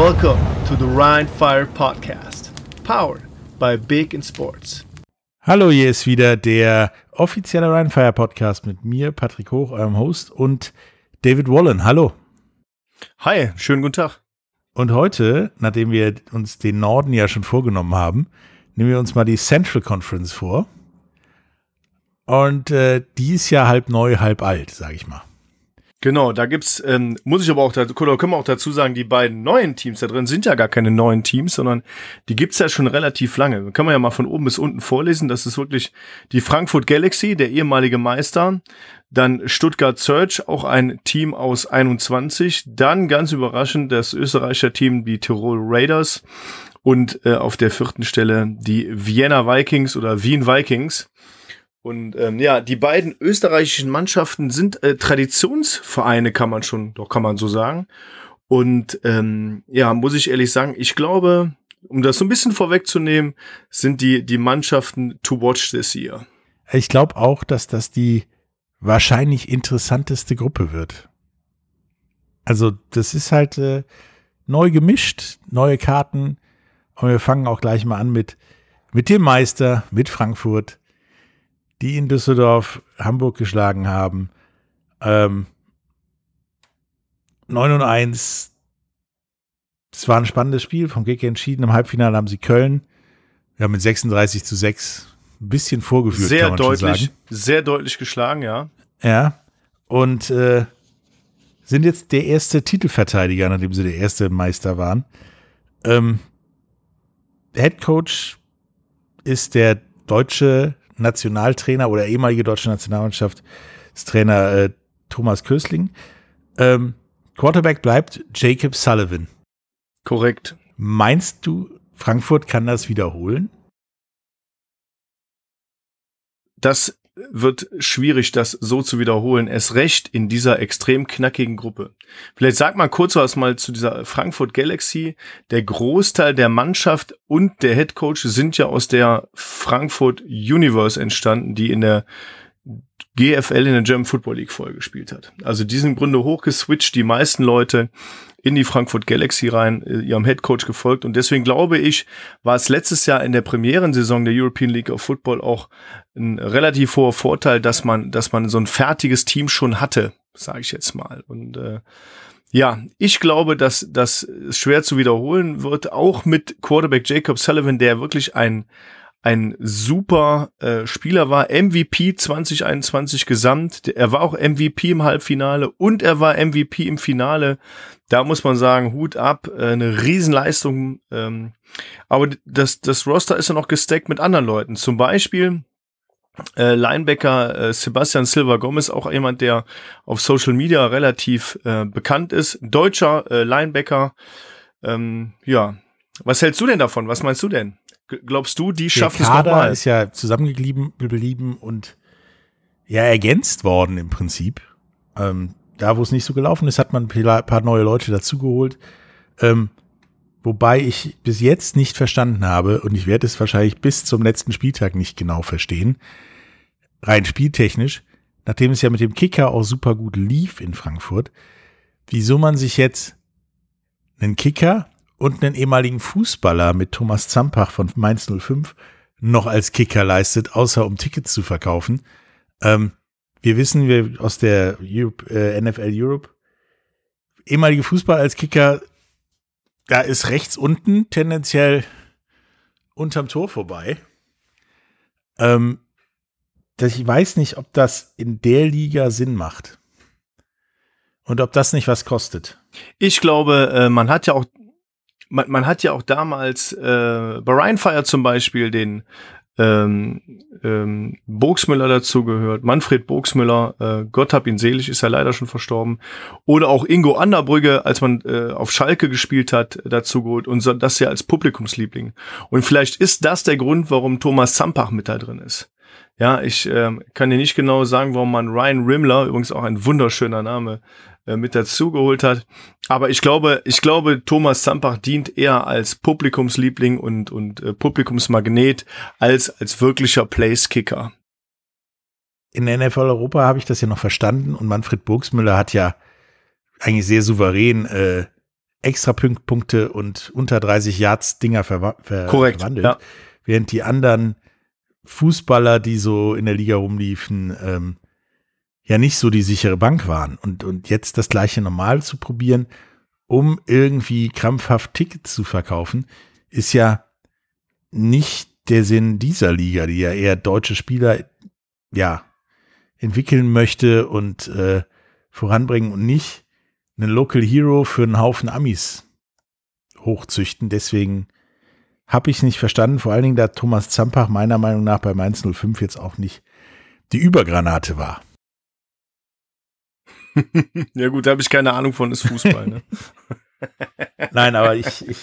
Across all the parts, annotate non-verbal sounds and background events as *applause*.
Welcome to the Rhine Fire Podcast, powered by Big in Sports. Hallo, hier ist wieder der offizielle Rhine Fire Podcast mit mir, Patrick Hoch, eurem Host, und David Wallen. Hallo. Hi, schönen guten Tag. Und heute, nachdem wir uns den Norden ja schon vorgenommen haben, nehmen wir uns mal die Central Conference vor. Und äh, die ist ja halb neu, halb alt, sag ich mal. Genau, da gibt's, ähm, muss ich aber auch, dazu, oder können wir auch dazu sagen, die beiden neuen Teams da drin sind ja gar keine neuen Teams, sondern die gibt's ja schon relativ lange. Da kann man ja mal von oben bis unten vorlesen. Das ist wirklich die Frankfurt Galaxy, der ehemalige Meister. Dann Stuttgart Search, auch ein Team aus 21. Dann ganz überraschend das Österreicher Team, die Tirol Raiders. Und äh, auf der vierten Stelle die Vienna Vikings oder Wien Vikings. Und ähm, ja, die beiden österreichischen Mannschaften sind äh, Traditionsvereine, kann man schon, doch kann man so sagen. Und ähm, ja, muss ich ehrlich sagen, ich glaube, um das so ein bisschen vorwegzunehmen, sind die, die Mannschaften to watch this year. Ich glaube auch, dass das die wahrscheinlich interessanteste Gruppe wird. Also, das ist halt äh, neu gemischt, neue Karten. Und wir fangen auch gleich mal an mit, mit dem Meister, mit Frankfurt die in Düsseldorf Hamburg geschlagen haben. Ähm, 9 und 1. Es war ein spannendes Spiel, vom Kick entschieden. Im Halbfinale haben sie Köln ja, mit 36 zu 6 ein bisschen vorgeführt. Sehr deutlich, sehr deutlich geschlagen, ja. Ja. Und äh, sind jetzt der erste Titelverteidiger, nachdem sie der erste Meister waren. Ähm, Head Coach ist der deutsche Nationaltrainer oder ehemalige deutsche Nationalmannschaft, ist Trainer äh, Thomas Kösling. Ähm, Quarterback bleibt Jacob Sullivan. Korrekt. Meinst du, Frankfurt kann das wiederholen? Das wird schwierig, das so zu wiederholen. Es recht in dieser extrem knackigen Gruppe. Vielleicht sag mal kurz was mal zu dieser Frankfurt Galaxy. Der Großteil der Mannschaft und der Head Coach sind ja aus der Frankfurt Universe entstanden, die in der GFL in der German Football League vorher gespielt hat. Also die sind im Grunde hochgeswitcht, die meisten Leute in die Frankfurt Galaxy rein, äh, ihrem Head Coach gefolgt. Und deswegen glaube ich, war es letztes Jahr in der Premierensaison der European League of Football auch ein relativ hoher Vorteil, dass man, dass man so ein fertiges Team schon hatte, sage ich jetzt mal. Und äh, ja, ich glaube, dass das schwer zu wiederholen wird, auch mit Quarterback Jacob Sullivan, der wirklich ein ein super äh, Spieler war, MVP 2021 gesamt. Er war auch MVP im Halbfinale und er war MVP im Finale. Da muss man sagen, Hut ab, äh, eine Riesenleistung. Ähm, aber das, das Roster ist ja noch gesteckt mit anderen Leuten. Zum Beispiel äh, Linebacker äh, Sebastian Silva Gomez, auch jemand, der auf Social Media relativ äh, bekannt ist. Deutscher äh, Linebacker. Ähm, ja, was hältst du denn davon? Was meinst du denn? Glaubst du, die schaffen es nochmal? ist ja zusammengeblieben und ja ergänzt worden im Prinzip. Ähm, da, wo es nicht so gelaufen ist, hat man ein paar neue Leute dazugeholt. Ähm, wobei ich bis jetzt nicht verstanden habe, und ich werde es wahrscheinlich bis zum letzten Spieltag nicht genau verstehen, rein spieltechnisch, nachdem es ja mit dem Kicker auch super gut lief in Frankfurt, wieso man sich jetzt einen Kicker und einen ehemaligen Fußballer mit Thomas Zampach von Mainz 05 noch als Kicker leistet, außer um Tickets zu verkaufen. Ähm, wir wissen wir aus der Europe, äh, NFL Europe, ehemalige Fußballer als Kicker, da ist rechts unten tendenziell unterm Tor vorbei. Ähm, ich weiß nicht, ob das in der Liga Sinn macht. Und ob das nicht was kostet. Ich glaube, äh, man hat ja auch man, man hat ja auch damals äh, bei Rheinfire zum Beispiel den ähm, ähm, Bogsmüller dazugehört, Manfred Bogsmüller, äh, Gott hab ihn selig, ist ja leider schon verstorben. Oder auch Ingo Anderbrügge, als man äh, auf Schalke gespielt hat, dazugeholt und so, das ja als Publikumsliebling. Und vielleicht ist das der Grund, warum Thomas Zampach mit da drin ist. Ja, ich äh, kann dir nicht genau sagen, warum man Ryan Rimmler, übrigens auch ein wunderschöner Name, äh, mit dazugeholt hat. Aber ich glaube, ich glaube, Thomas Zampach dient eher als Publikumsliebling und, und äh, Publikumsmagnet als als wirklicher Place-Kicker. In der NFL Europa habe ich das ja noch verstanden und Manfred Burgsmüller hat ja eigentlich sehr souverän äh, extra Punkte und unter 30 Yards Dinger ver ver Korrekt, verwandelt. ja. Während die anderen Fußballer, die so in der Liga rumliefen, ähm, ja nicht so die sichere Bank waren. Und, und jetzt das gleiche normal zu probieren, um irgendwie krampfhaft Tickets zu verkaufen, ist ja nicht der Sinn dieser Liga, die ja eher deutsche Spieler ja entwickeln möchte und äh, voranbringen und nicht einen Local Hero für einen Haufen Amis hochzüchten. Deswegen habe ich nicht verstanden, vor allen Dingen, da Thomas Zampach meiner Meinung nach bei Mainz 05 jetzt auch nicht die Übergranate war. *laughs* ja gut, da habe ich keine Ahnung von, ist Fußball. Ne? *laughs* Nein, aber ich, ich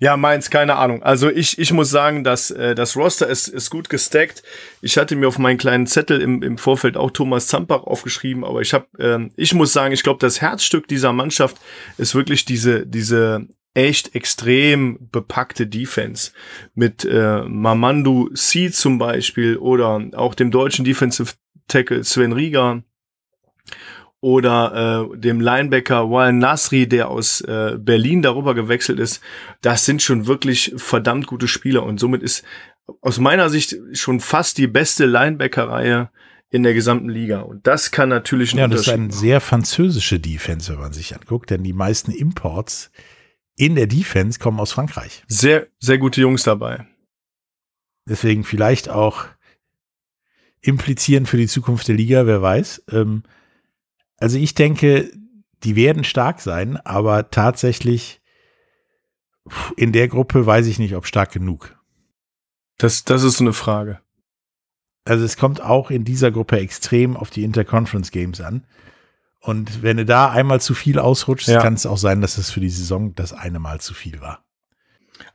Ja, meins, keine Ahnung. Also ich, ich muss sagen, dass äh, das Roster ist, ist gut gestackt. Ich hatte mir auf meinen kleinen Zettel im, im Vorfeld auch Thomas Zampach aufgeschrieben, aber ich habe, ähm, ich muss sagen, ich glaube, das Herzstück dieser Mannschaft ist wirklich diese, diese echt extrem bepackte Defense mit äh, Mamandu C zum Beispiel oder auch dem deutschen Defensive Tackle Sven Rieger oder äh, dem Linebacker Wal Nasri, der aus äh, Berlin darüber gewechselt ist, das sind schon wirklich verdammt gute Spieler und somit ist aus meiner Sicht schon fast die beste Linebacker-Reihe in der gesamten Liga. Und das kann natürlich ein Ja, das ist eine sehr französische Defense, wenn man sich anguckt, denn die meisten Imports in der Defense kommen aus Frankreich. Sehr, sehr gute Jungs dabei. Deswegen vielleicht auch implizieren für die Zukunft der Liga, wer weiß. Ähm, also ich denke, die werden stark sein, aber tatsächlich in der Gruppe weiß ich nicht, ob stark genug. Das, das ist so eine Frage. Also es kommt auch in dieser Gruppe extrem auf die Interconference Games an. Und wenn du da einmal zu viel ausrutschst, ja. kann es auch sein, dass es für die Saison das eine Mal zu viel war.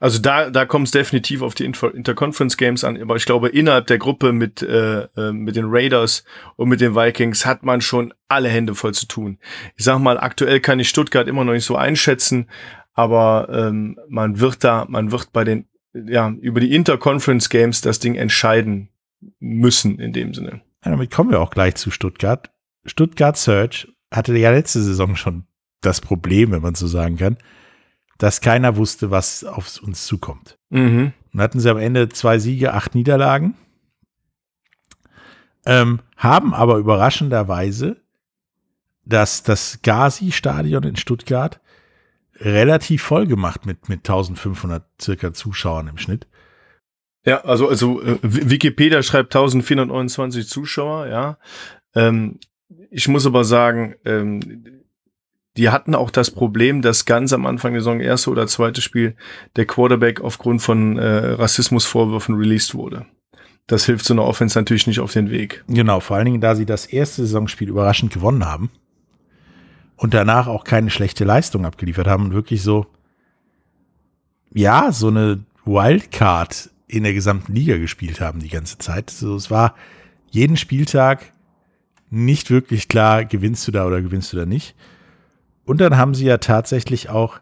Also da, da kommt es definitiv auf die Interconference Games an, aber ich glaube, innerhalb der Gruppe mit, äh, äh, mit den Raiders und mit den Vikings hat man schon alle Hände voll zu tun. Ich sag mal, aktuell kann ich Stuttgart immer noch nicht so einschätzen, aber ähm, man wird da, man wird bei den, ja, über die Interconference Games das Ding entscheiden müssen in dem Sinne. Ja, damit kommen wir auch gleich zu Stuttgart. Stuttgart Search hatte ja letzte Saison schon das Problem, wenn man so sagen kann dass keiner wusste, was auf uns zukommt. Mhm. Und hatten sie am Ende zwei Siege, acht Niederlagen. Ähm, haben aber überraschenderweise dass das Gazi-Stadion in Stuttgart relativ voll gemacht mit, mit 1500 circa Zuschauern im Schnitt. Ja, also, also äh, Wikipedia schreibt 1429 Zuschauer, ja. Ähm, ich muss aber sagen, ähm, die hatten auch das Problem, dass ganz am Anfang der Saison, erste oder zweite Spiel, der Quarterback aufgrund von äh, Rassismusvorwürfen released wurde. Das hilft so einer Offense natürlich nicht auf den Weg. Genau, vor allen Dingen, da sie das erste Saisonspiel überraschend gewonnen haben und danach auch keine schlechte Leistung abgeliefert haben und wirklich so, ja, so eine Wildcard in der gesamten Liga gespielt haben die ganze Zeit. So, es war jeden Spieltag nicht wirklich klar, gewinnst du da oder gewinnst du da nicht. Und dann haben sie ja tatsächlich auch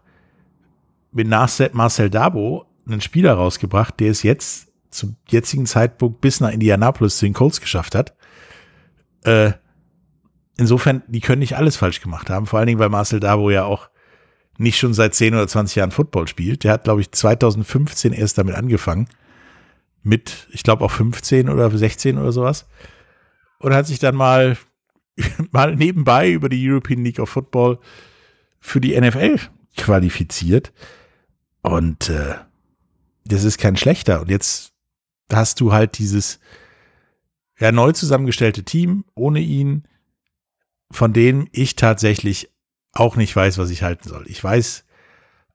mit Marcel Dabo einen Spieler rausgebracht, der es jetzt zum jetzigen Zeitpunkt bis nach Indianapolis zu den Colts geschafft hat. Äh, insofern, die können nicht alles falsch gemacht haben, vor allen Dingen, weil Marcel Dabo ja auch nicht schon seit 10 oder 20 Jahren Football spielt. Der hat, glaube ich, 2015 erst damit angefangen. Mit, ich glaube, auch 15 oder 16 oder sowas. Und hat sich dann mal, *laughs* mal nebenbei über die European League of Football für die NFL qualifiziert. Und äh, das ist kein schlechter. Und jetzt hast du halt dieses ja, neu zusammengestellte Team ohne ihn, von dem ich tatsächlich auch nicht weiß, was ich halten soll. Ich weiß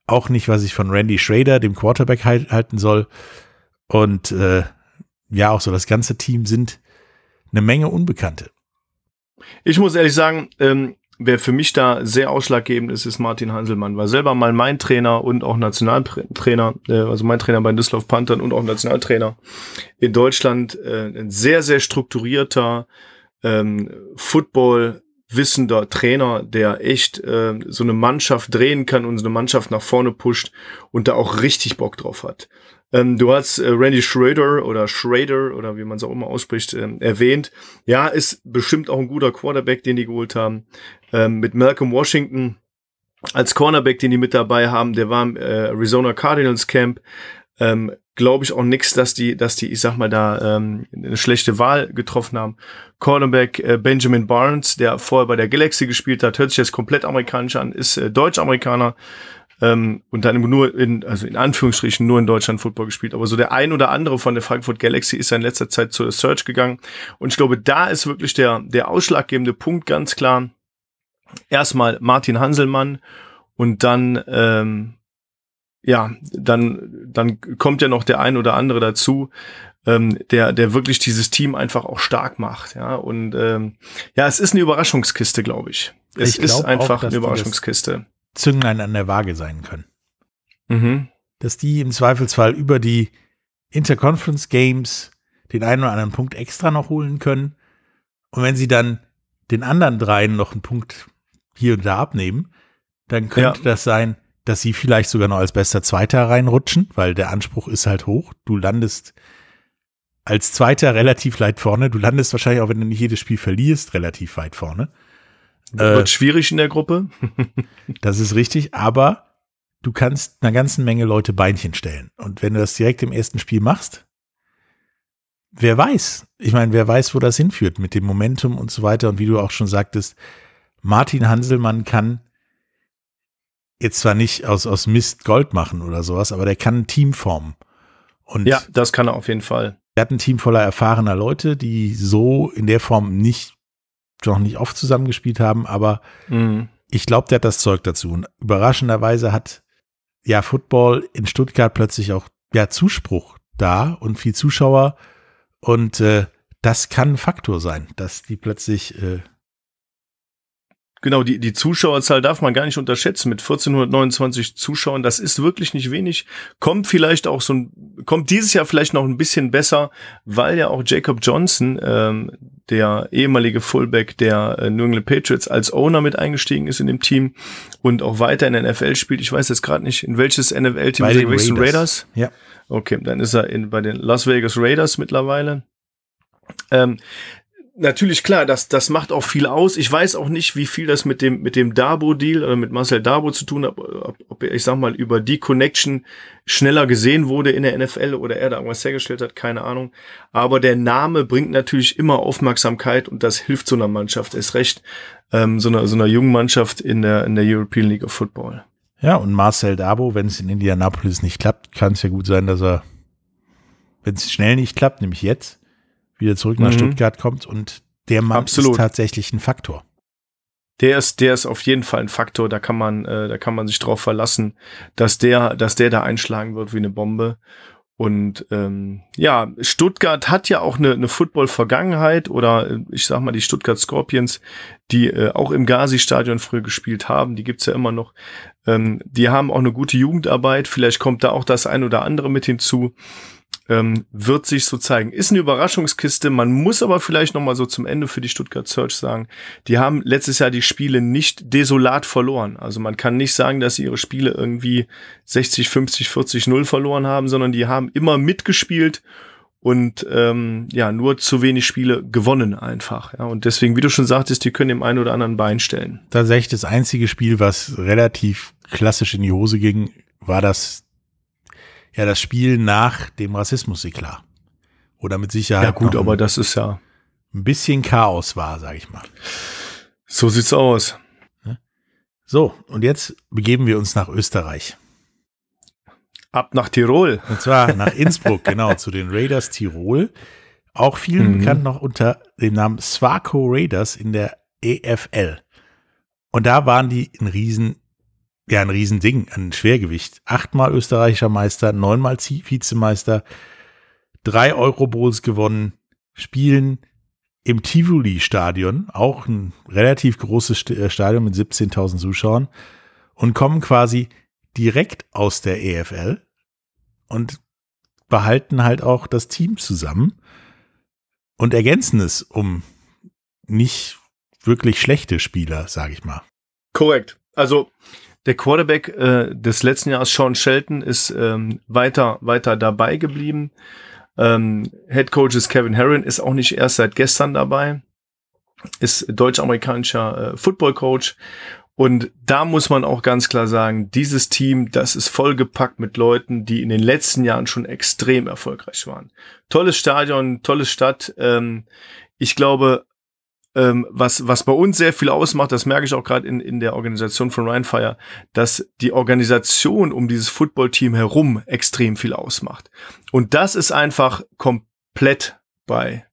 auch nicht, was ich von Randy Schrader, dem Quarterback, halten soll. Und äh, ja, auch so das ganze Team sind eine Menge Unbekannte. Ich muss ehrlich sagen, ähm, wer für mich da sehr ausschlaggebend ist, ist Martin Hanselmann. War selber mal mein Trainer und auch Nationaltrainer, äh, also mein Trainer bei Düsseldorf Panthern und auch Nationaltrainer in Deutschland. Äh, ein sehr, sehr strukturierter ähm, Football wissender Trainer, der echt äh, so eine Mannschaft drehen kann und so eine Mannschaft nach vorne pusht und da auch richtig Bock drauf hat. Ähm, du hast äh, Randy Schrader oder Schrader oder wie man es auch immer ausspricht, ähm, erwähnt. Ja, ist bestimmt auch ein guter Quarterback, den die geholt haben. Ähm, mit Malcolm Washington als Cornerback, den die mit dabei haben, der war im äh, Arizona Cardinals Camp. Ähm, Glaube ich auch nix, dass die, dass die, ich sag mal, da ähm, eine schlechte Wahl getroffen haben. Cornerback äh, Benjamin Barnes, der vorher bei der Galaxy gespielt hat, hört sich jetzt komplett amerikanisch an, ist äh, Deutsch-Amerikaner ähm, und dann nur in, also in Anführungsstrichen nur in Deutschland Football gespielt. Aber so der ein oder andere von der Frankfurt Galaxy ist ja in letzter Zeit zur Search gegangen. Und ich glaube, da ist wirklich der, der ausschlaggebende Punkt ganz klar. Erstmal Martin Hanselmann und dann ähm, ja, dann, dann kommt ja noch der ein oder andere dazu, ähm, der, der wirklich dieses Team einfach auch stark macht. Ja, und ähm, ja, es ist eine Überraschungskiste, glaube ich. Es Ich ist einfach auch, eine Überraschungskiste. Zünglein an der Waage sein können. Mhm. Dass die im Zweifelsfall über die Interconference Games den einen oder anderen Punkt extra noch holen können. Und wenn sie dann den anderen dreien noch einen Punkt hier und da abnehmen, dann könnte Ja. das sein, dass sie vielleicht sogar noch als bester Zweiter reinrutschen, weil der Anspruch ist halt hoch. Du landest als Zweiter relativ weit vorne. Du landest wahrscheinlich auch, wenn du nicht jedes Spiel verlierst, relativ weit vorne. Äh, Wird schwierig in der Gruppe. *laughs* Das ist richtig, aber du kannst einer ganzen Menge Leute Beinchen stellen. Und wenn du das direkt im ersten Spiel machst, wer weiß? Ich meine, wer weiß, wo das hinführt mit dem Momentum und so weiter. Und wie du auch schon sagtest, Martin Hanselmann kann jetzt zwar nicht aus, aus Mist Gold machen oder sowas, aber der kann ein Team formen. Und Ja, das kann er auf jeden Fall. er hat ein Team voller erfahrener Leute, die so in der Form nicht, noch nicht oft zusammengespielt haben, aber Mhm. ich glaube, der hat das Zeug dazu. Und überraschenderweise hat ja Football in Stuttgart plötzlich auch ja Zuspruch da und viel Zuschauer. Und äh, das kann ein Faktor sein, dass die plötzlich äh, Genau, die, die Zuschauerzahl darf man gar nicht unterschätzen. Mit 1429 Zuschauern, das ist wirklich nicht wenig. Kommt vielleicht auch so ein, kommt dieses Jahr vielleicht noch ein bisschen besser, weil ja auch Jacob Johnson, ähm, der ehemalige Fullback der äh, New England Patriots, als Owner mit eingestiegen ist in dem Team und auch weiter in der NFL spielt. Ich weiß jetzt gerade nicht, in welches NFL-Team bei den? Raiders. Raiders? Ja. Okay, dann ist er in, bei den Las Vegas Raiders mittlerweile. Ähm, natürlich klar, das, das macht auch viel aus. Ich weiß auch nicht, wie viel das mit dem, mit dem Dabo-Deal oder mit Marcel Dabo zu tun hat, ob, ob er, ich sag mal, über die Connection schneller gesehen wurde in der NFL oder er da irgendwas hergestellt hat, keine Ahnung. Aber der Name bringt natürlich immer Aufmerksamkeit und das hilft so einer Mannschaft, ist recht, ähm, so einer, so einer jungen Mannschaft in der, in der European League of Football. Ja, und Marcel Dabo, wenn es in Indianapolis nicht klappt, kann es ja gut sein, dass er, wenn es schnell nicht klappt, nämlich jetzt, wieder zurück nach Mhm. Stuttgart kommt und der Mann Absolut. ist tatsächlich ein Faktor. Der ist, der ist auf jeden Fall ein Faktor. Da kann man, äh, da kann man sich drauf verlassen, dass der, dass der da einschlagen wird wie eine Bombe. Und ähm, ja, Stuttgart hat ja auch eine, eine Football-Vergangenheit oder äh, ich sag mal die Stuttgart Scorpions, die äh, auch im Gazi-Stadion früher gespielt haben, die gibt's ja immer noch. Ähm, die haben auch eine gute Jugendarbeit. Vielleicht kommt da auch das ein oder andere mit hinzu. Ähm, wird sich so zeigen. Ist eine Überraschungskiste. Man muss aber vielleicht noch mal so zum Ende für die Stuttgart Search sagen, die haben letztes Jahr die Spiele nicht desolat verloren. Also man kann nicht sagen, dass sie ihre Spiele irgendwie 60, 50, 40, 0 verloren haben, sondern die haben immer mitgespielt und ähm, ja, nur zu wenig Spiele gewonnen einfach. Ja, und deswegen, wie du schon sagtest, die können dem einen oder anderen Bein stellen. Tatsächlich das einzige Spiel, was relativ klassisch in die Hose ging, war das ja das Spiel nach dem Rassismus-Eklat. Oder mit Sicherheit Ja gut, aber ein, das ist ja, ein bisschen Chaos war, sag ich mal. so sieht's aus. So, und jetzt begeben wir uns nach Österreich. Ab nach Tirol. Und zwar nach Innsbruck, *laughs* genau, zu den Raiders Tirol. Auch vielen Mhm. bekannt noch unter dem Namen Swaco Raiders in der EFL. Und da waren die ein riesen, ja, ein riesen Ding, ein Schwergewicht. Achtmal österreichischer Meister, neunmal Vizemeister, drei Euro Bowls gewonnen, spielen im Tivoli-Stadion, auch ein relativ großes äh, Stadion mit 17.000 Zuschauern und kommen quasi direkt aus der EFL und behalten halt auch das Team zusammen und ergänzen es um nicht wirklich schlechte Spieler, sage ich mal. Korrekt. Also der Quarterback äh, des letzten Jahres, Sean Shelton, ist ähm, weiter, weiter dabei geblieben. Ähm, Head Coach ist Kevin Herron, ist auch nicht erst seit gestern dabei, ist deutsch-amerikanischer äh, Football Coach Und da muss man auch ganz klar sagen, dieses Team, das ist vollgepackt mit Leuten, die in den letzten Jahren schon extrem erfolgreich waren. Tolles Stadion, tolle Stadt. Ähm, ich glaube, ähm, was, was bei uns sehr viel ausmacht, das merke ich auch gerade in, in der Organisation von Rheinfire, dass die Organisation um dieses Footballteam herum extrem viel ausmacht. Und das ist einfach komplett bei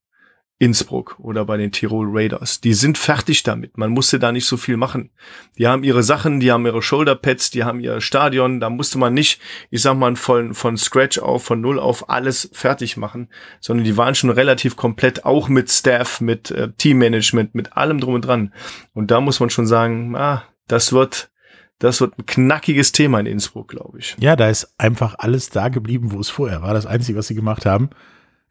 Innsbruck oder bei den Tirol Raiders. Die sind fertig damit. Man musste da nicht so viel machen. Die haben ihre Sachen, die haben ihre Shoulderpads, die haben ihr Stadion. Da musste man nicht, ich sag mal, von, von Scratch auf, von Null auf alles fertig machen, sondern die waren schon relativ komplett, auch mit Staff, mit äh, Teammanagement, mit allem drum und dran. Und da muss man schon sagen, ah, das wird, das wird ein knackiges Thema in Innsbruck, glaube ich. Ja, da ist einfach alles da geblieben, wo es vorher war. Das Einzige, was sie gemacht haben,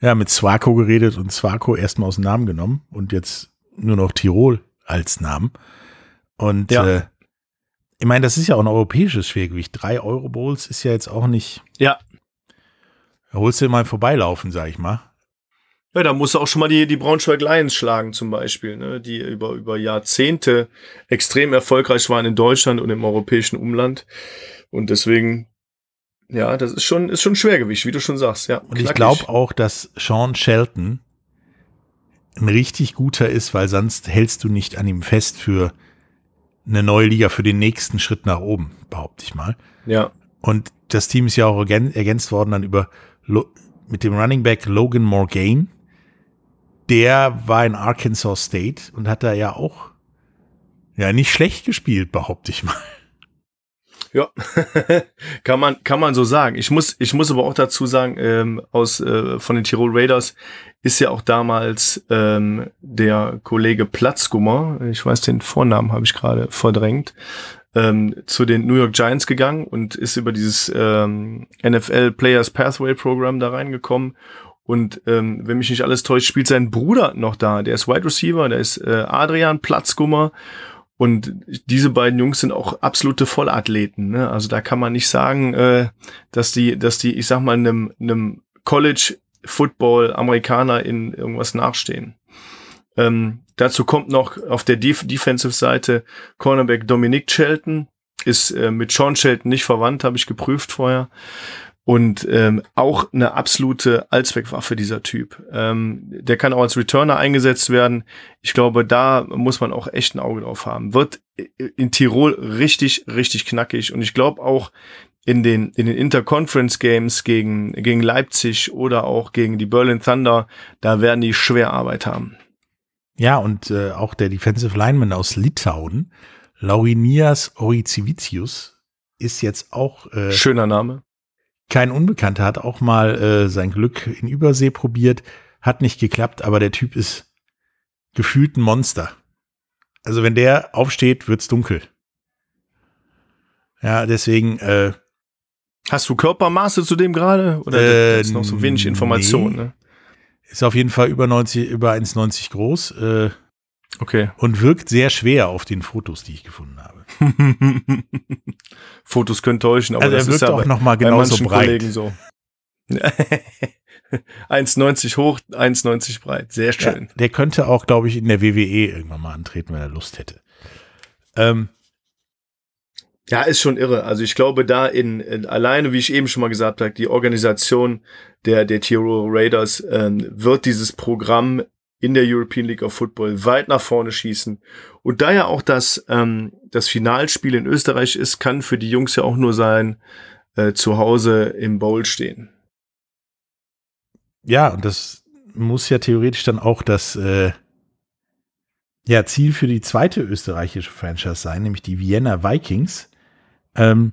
ja, mit Swako geredet und Swako erstmal aus dem Namen genommen und jetzt nur noch Tirol als Namen. Und ja. äh, ich meine, das ist ja auch ein europäisches Schwergewicht. Drei Euro Bowls ist ja jetzt auch nicht. Ja. Da holst du mal vorbeilaufen, sag ich mal. Ja, da musst du auch schon mal die, die Braunschweig Lions schlagen, zum Beispiel, ne? die über, über Jahrzehnte extrem erfolgreich waren in Deutschland und im europäischen Umland. Und deswegen ja, das ist schon, ist schon Schwergewicht, wie du schon sagst, ja. Und ich glaube auch, dass Sean Shelton ein richtig guter ist, weil sonst hältst du nicht an ihm fest für eine neue Liga, für den nächsten Schritt nach oben, behaupte ich mal. Ja. Und das Team ist ja auch ergänzt worden dann über mit dem Running Back Logan Morgaine. Der war in Arkansas State und hat da ja auch ja nicht schlecht gespielt, behaupte ich mal. Ja, *laughs* kann man kann man so sagen. Ich muss ich muss aber auch dazu sagen, ähm, aus äh, von den Tirol Raiders ist ja auch damals ähm, der Kollege Platzgummer, ich weiß den Vornamen habe ich gerade verdrängt, ähm, zu den New York Giants gegangen und ist über dieses ähm, NFL Players Pathway Program da reingekommen und ähm, wenn mich nicht alles täuscht, spielt sein Bruder noch da. Der ist Wide Receiver, der ist äh, Adrian Platzgummer und diese beiden Jungs sind auch absolute Vollathleten. Ne? Also da kann man nicht sagen, äh, dass die, dass die, ich sag mal, einem, einem College Football Amerikaner in irgendwas nachstehen. Ähm, dazu kommt noch auf der Def Defensive Seite Cornerback Dominic Shelton, ist äh, mit Sean Shelton nicht verwandt, habe ich geprüft vorher. Und ähm, auch eine absolute Allzweckwaffe, dieser Typ. Ähm, der kann auch als Returner eingesetzt werden. Ich glaube, da muss man auch echt ein Auge drauf haben. Wird in Tirol richtig, richtig knackig. Und ich glaube auch in den, in den Interconference Games gegen, gegen Leipzig oder auch gegen die Berlin Thunder, da werden die schwer Arbeit haben. Ja, und äh, auch der Defensive Lineman aus Litauen, Laurinias Orizivicius, ist jetzt auch. Äh, Schöner Name kein Unbekannter hat auch mal äh, sein Glück in Übersee probiert, hat nicht geklappt, aber der Typ ist gefühlt ein Monster. Also wenn der aufsteht, wird's dunkel. Ja, deswegen. Äh, Hast du Körpermaße zu dem gerade? Oder äh, ist noch so wenig Information? Nee. Ne? Ist auf jeden Fall über 90, über 1,90 groß. Äh, okay. Und wirkt sehr schwer auf den Fotos, die ich gefunden habe. *laughs* Fotos können täuschen, aber also das er wirkt ist ja auch noch mal genauso breit. Kollegen so. *laughs* 1,90 hoch, 1,90 breit. Sehr schön. Ja, der könnte auch, glaube ich, in der WWE irgendwann mal antreten, wenn er Lust hätte. Ähm, ja, ist schon irre. Also ich glaube, da in, in alleine, wie ich eben schon mal gesagt habe, die Organisation der, der Tirol Raiders ähm, wird dieses Programm in der European League of Football weit nach vorne schießen. Und da ja auch das, ähm, das Finalspiel in Österreich ist, kann für die Jungs ja auch nur sein, äh, zu Hause im Bowl stehen. Ja, und das muss ja theoretisch dann auch das äh, ja, Ziel für die zweite österreichische Franchise sein, nämlich die Vienna Vikings. Ähm,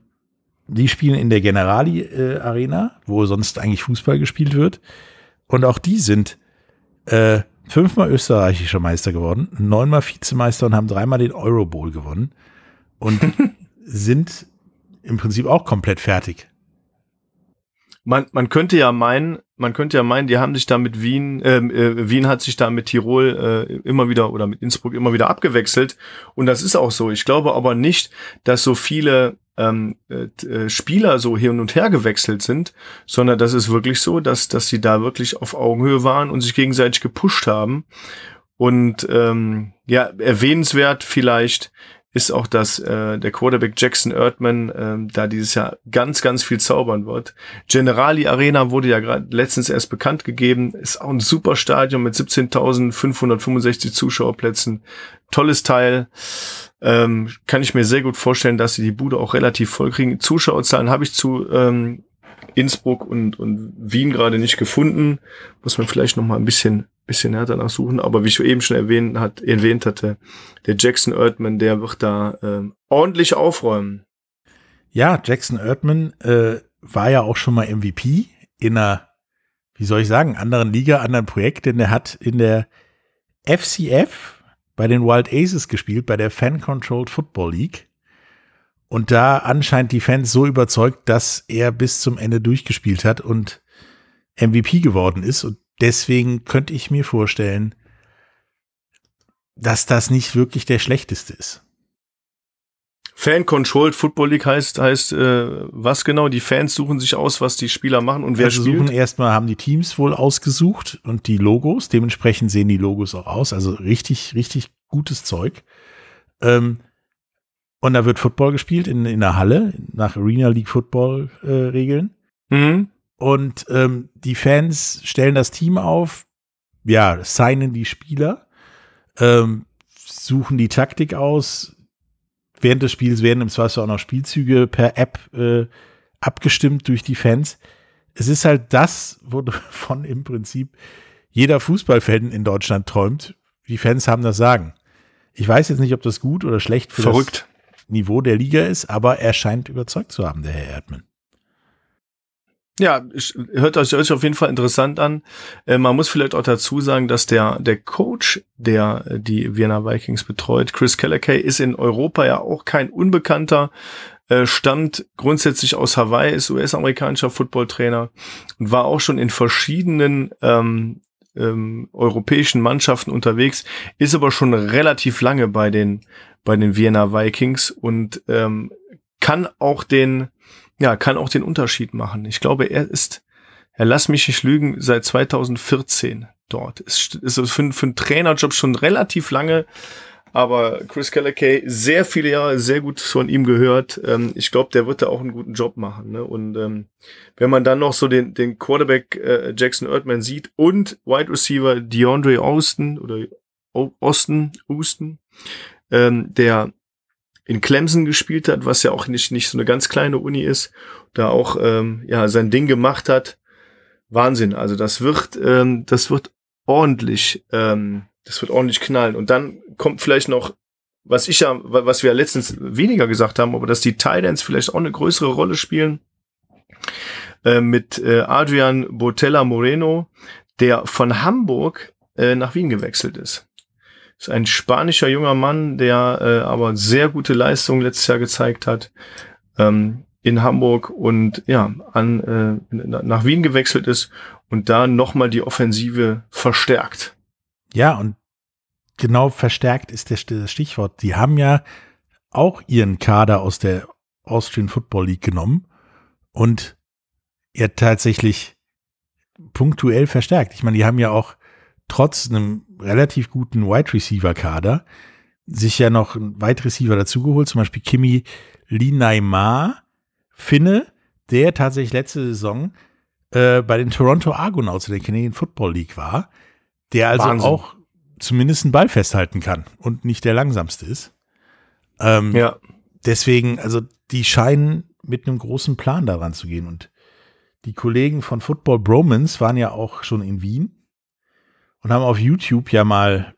die spielen in der Generali äh, wo sonst eigentlich Fußball gespielt wird. Und auch die sind äh, fünfmal österreichischer Meister geworden, neunmal Vizemeister und haben dreimal den Euro Bowl gewonnen und *laughs* sind im Prinzip auch komplett fertig. Man, man könnte ja meinen, man könnte ja meinen, die haben sich da mit Wien, ähm, äh, Wien hat sich da mit Tirol äh, immer wieder oder mit Innsbruck immer wieder abgewechselt und das ist auch so. Ich glaube aber nicht, dass so viele ähm, äh, äh, Spieler so hin und her gewechselt sind, sondern das ist wirklich so, dass, dass sie da wirklich auf Augenhöhe waren und sich gegenseitig gepusht haben. Und ähm, ja, erwähnenswert vielleicht ist auch, dass äh, der Quarterback Jackson Erdman ähm, da dieses Jahr ganz, ganz viel zaubern wird. Generali Arena wurde ja gerade letztens erst bekannt gegeben. Ist auch ein super Stadion mit 17.565 Zuschauerplätzen. Tolles Teil. Ähm, kann ich mir sehr gut vorstellen, dass sie die Bude auch relativ voll kriegen. Zuschauerzahlen habe ich zu ähm, Innsbruck und, und Wien gerade nicht gefunden. Muss man vielleicht noch mal ein bisschen bisschen härter nachsuchen, aber wie ich eben schon erwähnt, hat, erwähnt hatte, der Jackson Erdman, der wird da äh, ordentlich aufräumen. Ja, Jackson Erdman äh, war ja auch schon mal MVP in einer, wie soll ich sagen, anderen Liga, anderen Projekt, denn er hat in der FCF bei den Wild Aces gespielt, bei der Fan Controlled Football League. Und da anscheinend die Fans so überzeugt, dass er bis zum Ende durchgespielt hat und MVP geworden ist. Und Deswegen könnte ich mir vorstellen, dass das nicht wirklich der schlechteste ist. Fan-Controlled Football League heißt, heißt äh, was genau? Die Fans suchen sich aus, was die Spieler machen und wer also spielt? Suchen erstmal haben die Teams wohl ausgesucht und die Logos. Dementsprechend sehen die Logos auch aus. Also richtig, richtig gutes Zeug. Ähm, und da wird Football gespielt in, in der Halle nach Arena League Football äh, Regeln. Mhm. Und ähm, die Fans stellen das Team auf, ja, signen die Spieler, ähm, suchen die Taktik aus. Während des Spiels werden im Zweifel auch noch Spielzüge per App äh, abgestimmt durch die Fans. Es ist halt das, wovon *laughs* im Prinzip jeder Fußballfan in Deutschland träumt. Die Fans haben das Sagen. Ich weiß jetzt nicht, ob das gut oder schlecht für Verrückt. Niveau der Liga ist, aber er scheint überzeugt zu haben, der Herr Erdmann. Ja, hört euch, auf jeden Fall interessant an. Äh, man muss vielleicht auch dazu sagen, dass der, der Coach, der äh, die Vienna Vikings betreut, Chris Kellekay, ist in Europa ja auch kein Unbekannter, äh, stammt grundsätzlich aus Hawaii, ist US-amerikanischer Footballtrainer und war auch schon in verschiedenen ähm, ähm, europäischen Mannschaften unterwegs, ist aber schon relativ lange bei den, bei den Vienna Vikings und ähm, kann auch den ja, kann auch den Unterschied machen. Ich glaube, er ist, er lass mich nicht lügen, seit 2014 dort. Ist, ist für, für einen Trainerjob schon relativ lange, aber Chris Kellekay, sehr viele Jahre, sehr gut von ihm gehört. Ähm, ich glaube, der wird da auch einen guten Job machen. Ne? Und ähm, wenn man dann noch so den, den Quarterback äh, Jackson Erdman sieht und Wide Receiver DeAndre Austin oder Austin, Austin, ähm, der in Clemson gespielt hat, was ja auch nicht, nicht so eine ganz kleine Uni ist, da auch ähm, ja sein Ding gemacht hat. Wahnsinn. Also das wird, ähm, das wird ordentlich, ähm, das wird ordentlich knallen. Und dann kommt vielleicht noch, was ich ja, was wir ja letztens weniger gesagt haben, aber dass die Titans vielleicht auch eine größere Rolle spielen. Äh, mit äh, Adrian Botella Moreno, der von Hamburg äh, nach Wien gewechselt ist. Ist ein spanischer junger Mann, der äh, aber sehr gute Leistungen letztes Jahr gezeigt hat ähm, in Hamburg und ja an äh, nach Wien gewechselt ist und da nochmal die Offensive verstärkt. Ja und genau verstärkt ist das Stichwort. Die haben ja auch ihren Kader aus der Austrian Football League genommen und er tatsächlich punktuell verstärkt. Ich meine, die haben ja auch trotz einem relativ guten Wide Receiver Kader sich ja noch einen Wide Receiver dazugeholt, zum Beispiel Kimi Linaimar, Finne, der tatsächlich letzte Saison äh, bei den Toronto Argonauts in der Canadian Football League war, der also Wahnsinn. auch zumindest einen Ball festhalten kann und nicht der langsamste ist. Ähm, ja. Deswegen, also die scheinen mit einem großen Plan daran zu gehen und die Kollegen von Football Bromans waren ja auch schon in Wien und haben auf YouTube ja mal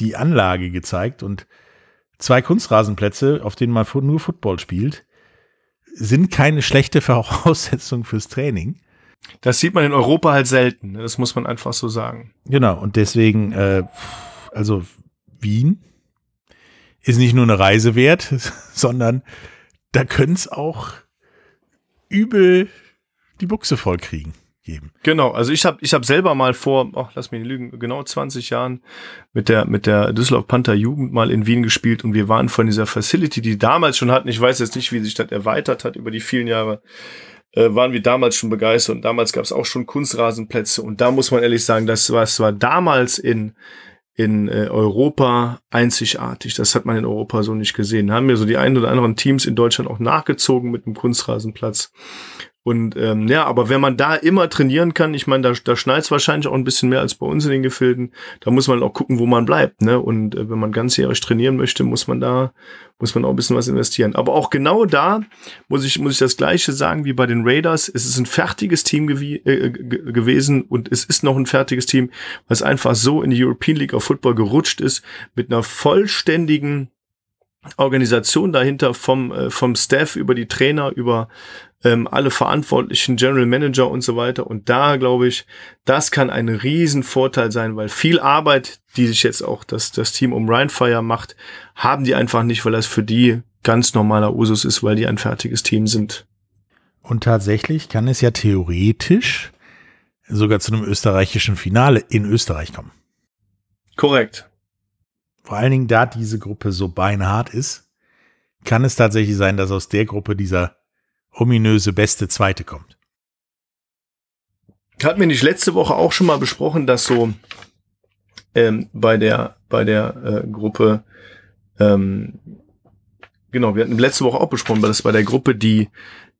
die Anlage gezeigt und zwei Kunstrasenplätze, auf denen man nur Football spielt, sind keine schlechte *laughs* Voraussetzung fürs Training. Das sieht man in Europa halt selten, ne? das muss man einfach so sagen. Genau, und deswegen, äh, also Wien ist nicht nur eine Reise wert, *laughs* sondern da können es auch übel die Buchse voll kriegen geben. Genau, also ich habe ich hab selber mal vor, ach, lass mich nicht lügen, genau 20 Jahren mit der mit der Düsseldorf Panther Jugend mal in Wien gespielt und wir waren von dieser Facility, die damals schon hatten, ich weiß jetzt nicht, wie sich das erweitert hat über die vielen Jahre, äh, waren wir damals schon begeistert und damals gab es auch schon Kunstrasenplätze und da muss man ehrlich sagen, das war, das war damals in in äh, Europa einzigartig. Das hat man in Europa so nicht gesehen. Haben mir so die ein oder anderen Teams in Deutschland auch nachgezogen mit einem Kunstrasenplatz. Und ähm, ja, aber wenn man da immer trainieren kann, ich meine, da, da schneit es wahrscheinlich auch ein bisschen mehr als bei uns in den Gefilden, da muss man auch gucken, wo man bleibt. Ne? Und äh, wenn man ganzjährig trainieren möchte, muss man da, muss man auch ein bisschen was investieren. Aber auch genau da muss ich, muss ich das Gleiche sagen wie bei den Raiders. Es ist ein fertiges Team gew äh, gewesen und es ist noch ein fertiges Team, was einfach so in die European League of Football gerutscht ist, mit einer vollständigen Organisation dahinter vom, äh, vom Staff über die Trainer, über ähm, alle verantwortlichen General Manager und so weiter. Und da glaube ich, das kann ein Riesenvorteil sein, weil viel Arbeit, die sich jetzt auch das, das Team um Rheinfire macht, haben die einfach nicht, weil das für die ganz normaler Usus ist, weil die ein fertiges Team sind. Und tatsächlich kann es ja theoretisch sogar zu einem österreichischen Finale in Österreich kommen. Korrekt. Vor allen Dingen, da diese Gruppe so beinhart ist, kann es tatsächlich sein, dass aus der Gruppe dieser ominöse beste Zweite kommt. Hatten wir nicht letzte Woche auch schon mal besprochen, dass so ähm, bei der bei der äh, Gruppe ähm, genau, wir hatten letzte Woche auch besprochen, weil das bei der Gruppe die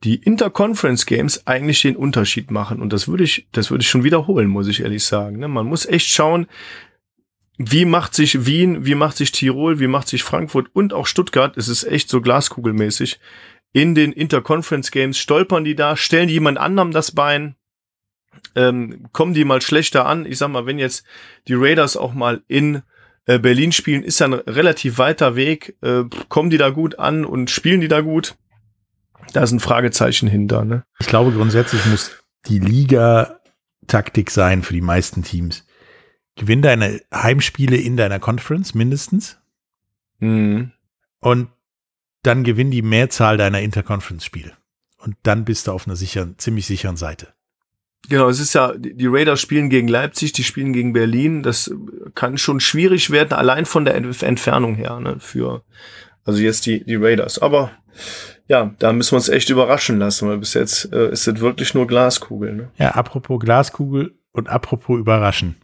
die Interconference Games eigentlich den Unterschied machen und das würde ich das würde ich schon wiederholen, muss ich ehrlich sagen. Ne? Man muss echt schauen, wie macht sich Wien, wie macht sich Tirol, wie macht sich Frankfurt und auch Stuttgart. Es ist echt so glaskugelmäßig in den Interconference Games stolpern die da, stellen die jemand anderem das Bein, ähm, kommen die mal schlechter an. Ich sag mal, wenn jetzt die Raiders auch mal in äh, Berlin spielen, ist ja ein relativ weiter Weg. Äh, kommen die da gut an und spielen die da gut? Da ist ein Fragezeichen hinter. Ne? Ich glaube, grundsätzlich muss die Liga-Taktik sein für die meisten Teams. Gewinn deine Heimspiele in deiner Conference mindestens. Mhm. Und dann gewinn die Mehrzahl deiner Interconference-Spiele. Und dann bist du auf einer sicheren, ziemlich sicheren Seite. Genau, es ist ja, die Raiders spielen gegen Leipzig, die spielen gegen Berlin. Das kann schon schwierig werden, allein von der Entfernung her, ne, für, also jetzt die, die Raiders. Aber, ja, da müssen wir uns echt überraschen lassen, weil bis jetzt äh, ist es wirklich nur Glaskugel, ne? Ja, apropos Glaskugel und apropos überraschen.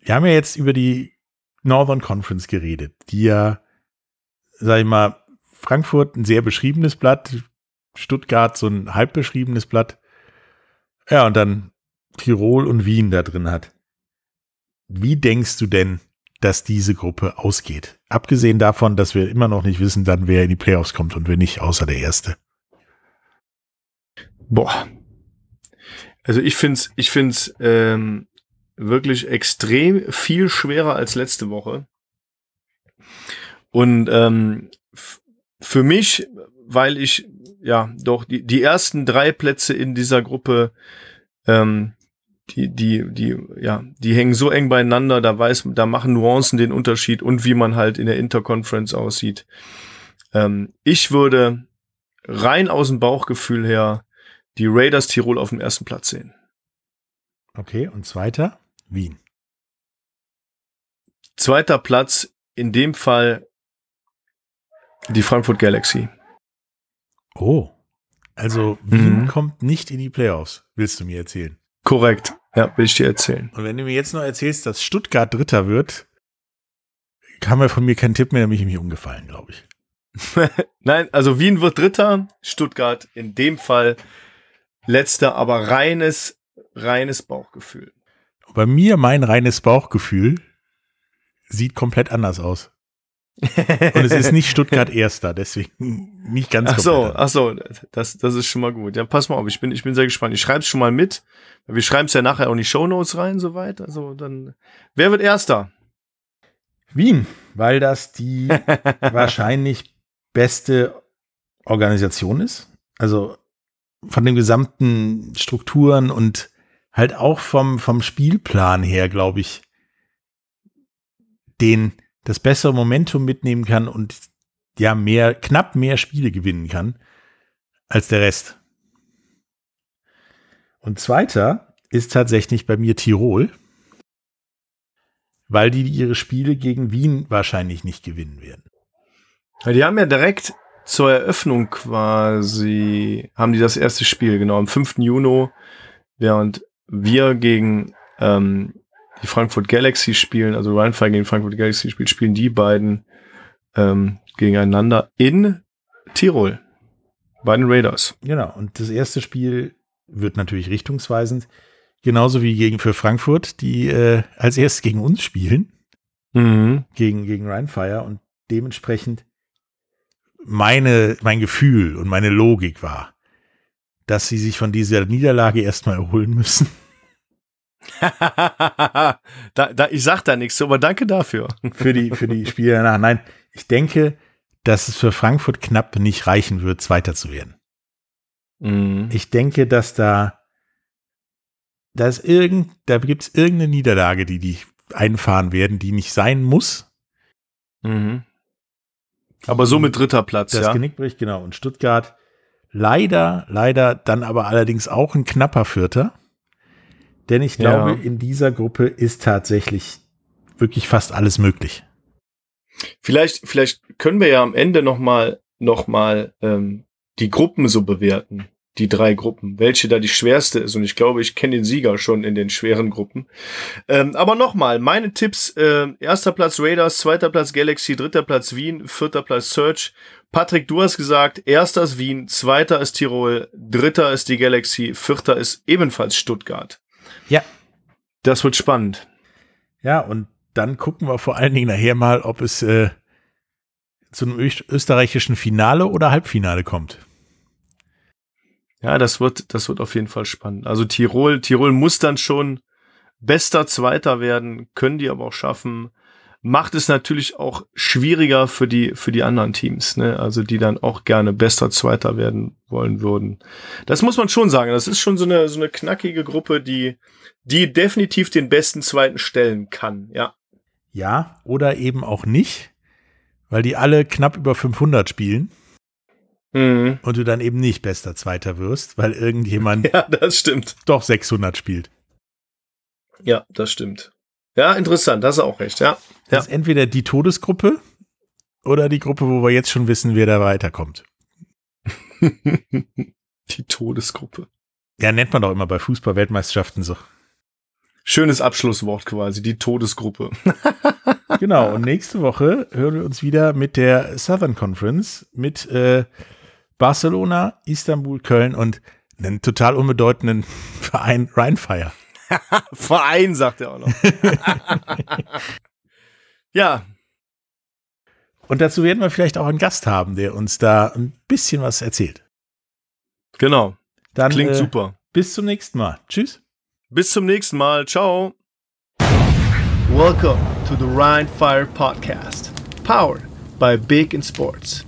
Wir haben ja jetzt über die Northern Conference geredet, die ja sag ich mal, Frankfurt ein sehr beschriebenes Blatt, Stuttgart so ein halb beschriebenes Blatt. Ja, und dann Tirol und Wien da drin hat. Wie denkst du denn, dass diese Gruppe ausgeht? Abgesehen davon, dass wir immer noch nicht wissen, dann wer in die Playoffs kommt und wer nicht, außer der Erste. Boah. Also ich find's, ich find's ähm, wirklich extrem viel schwerer als letzte Woche. Und ähm, für mich, weil ich ja doch die, die ersten drei Plätze in dieser Gruppe, ähm, die, die, die, ja, die hängen so eng beieinander, da weiß, da machen Nuancen den Unterschied und wie man halt in der Interconference aussieht. Ähm, ich würde rein aus dem Bauchgefühl her die Raiders Tirol auf dem ersten Platz sehen. Okay, und zweiter? Wien. Zweiter Platz in dem Fall die Frankfurt Galaxy. Oh. Also Wien mhm. kommt nicht in die Playoffs, willst du mir erzählen? Korrekt. Ja, will ich dir erzählen. Und wenn du mir jetzt noch erzählst, dass Stuttgart Dritter wird, kam ja von mir kein Tipp mehr, nämlich mich umgefallen, glaube ich. *laughs* Nein, also Wien wird Dritter, Stuttgart in dem Fall Letzter, aber reines, reines Bauchgefühl. Bei mir mein reines Bauchgefühl sieht komplett anders aus. Und es ist nicht Stuttgart Erster, deswegen nicht ganz Ach so, ach so, das, das ist schon mal gut. Ja, pass mal auf, ich bin, ich bin sehr gespannt. Ich schreibe es schon mal mit. Wir schreiben es ja nachher auch in die Show Notes rein, soweit. Also dann, wer wird Erster? Wien, weil das die *laughs* wahrscheinlich beste Organisation ist. Also von den gesamten Strukturen und halt auch vom, vom Spielplan her, glaube ich, den das bessere Momentum mitnehmen kann und ja mehr, knapp mehr Spiele gewinnen kann als der Rest. Und zweiter ist tatsächlich bei mir Tirol, weil die ihre Spiele gegen Wien wahrscheinlich nicht gewinnen werden. die haben ja direkt zur Eröffnung quasi, haben die das erste Spiel, genau, am 5. Juni, während wir gegen ähm, die Frankfurt Galaxy spielen, also Rhein Fire gegen Frankfurt Galaxy spielt, spielen die beiden ähm, gegeneinander in Tirol. Bei den Raiders. Genau. Und das erste Spiel wird natürlich richtungsweisend. Genauso wie gegen für Frankfurt, die äh, als erstes gegen uns spielen. Mhm. Gegen, gegen Rheinfire. Und dementsprechend meine, mein Gefühl und meine Logik war, dass sie sich von dieser Niederlage erstmal erholen müssen. *laughs* da, da, ich sag da nichts, aber danke dafür. für die, für die Spiele danach. Nein, ich denke, dass es für Frankfurt knapp nicht reichen wird, Zweiter zu werden. Mhm. Ich denke, dass da, da ist irgend, da gibt es irgendeine Niederlage, die die einfahren werden, die nicht sein muss. Mhm. Aber so mit dritter Platz, das ja. Genick bricht, genau. Und Stuttgart leider, leider dann aber allerdings auch ein knapper Vierter. Denn ich glaube, Ja. in dieser Gruppe ist tatsächlich wirklich fast alles möglich. Vielleicht, vielleicht können wir ja am Ende noch mal, noch mal ähm, die Gruppen so bewerten, die drei Gruppen, welche da die schwerste ist. Und ich glaube, ich kenne den Sieger schon in den schweren Gruppen. Ähm, aber noch mal, meine Tipps: äh, erster Platz Raiders, zweiter Platz Galaxy, dritter Platz Wien, vierter Platz Search. Patrick, du hast gesagt, erster ist Wien, zweiter ist Tirol, dritter ist die Galaxy, vierter ist ebenfalls Stuttgart. Ja. Das wird spannend. Ja, und dann gucken wir vor allen Dingen nachher mal, ob es äh, zu einem öst österreichischen Finale oder Halbfinale kommt. Ja, das wird, das wird auf jeden Fall spannend. Also Tirol, Tirol muss dann schon bester Zweiter werden, können die aber auch schaffen. Macht es natürlich auch schwieriger für die, für die anderen Teams, ne? Also die dann auch gerne bester Zweiter werden wollen würden. Das muss man schon sagen. Das ist schon so eine, so eine knackige Gruppe, die, die definitiv den besten Zweiten stellen kann. Ja. Ja, oder eben auch nicht, weil die alle knapp über 500 spielen Mhm. und du dann eben nicht bester Zweiter wirst, weil irgendjemand *laughs* Ja, das stimmt. doch 600 spielt. Ja, das stimmt. Ja, interessant. Das ist auch recht. Ja. Das ist entweder die Todesgruppe oder die Gruppe, wo wir jetzt schon wissen, wer da weiterkommt. *laughs* die Todesgruppe. Ja, nennt man doch immer bei Fußball-Weltmeisterschaften so. Schönes Abschlusswort quasi, die Todesgruppe. *laughs* Genau, und nächste Woche hören wir uns wieder mit der Southern Conference mit äh, Barcelona, Istanbul, Köln und einen total unbedeutenden *laughs* Verein Rheinfire. *laughs* Verein, sagt er auch noch. *laughs* ja, Und dazu werden wir vielleicht auch einen Gast haben, der uns da ein bisschen was erzählt. genau. Dann Klingt äh, super. bis zum nächsten Mal. Tschüss. Bis zum nächsten Mal. Ciao. Welcome to the Rhine Fire Podcast, powered by Big in Sports.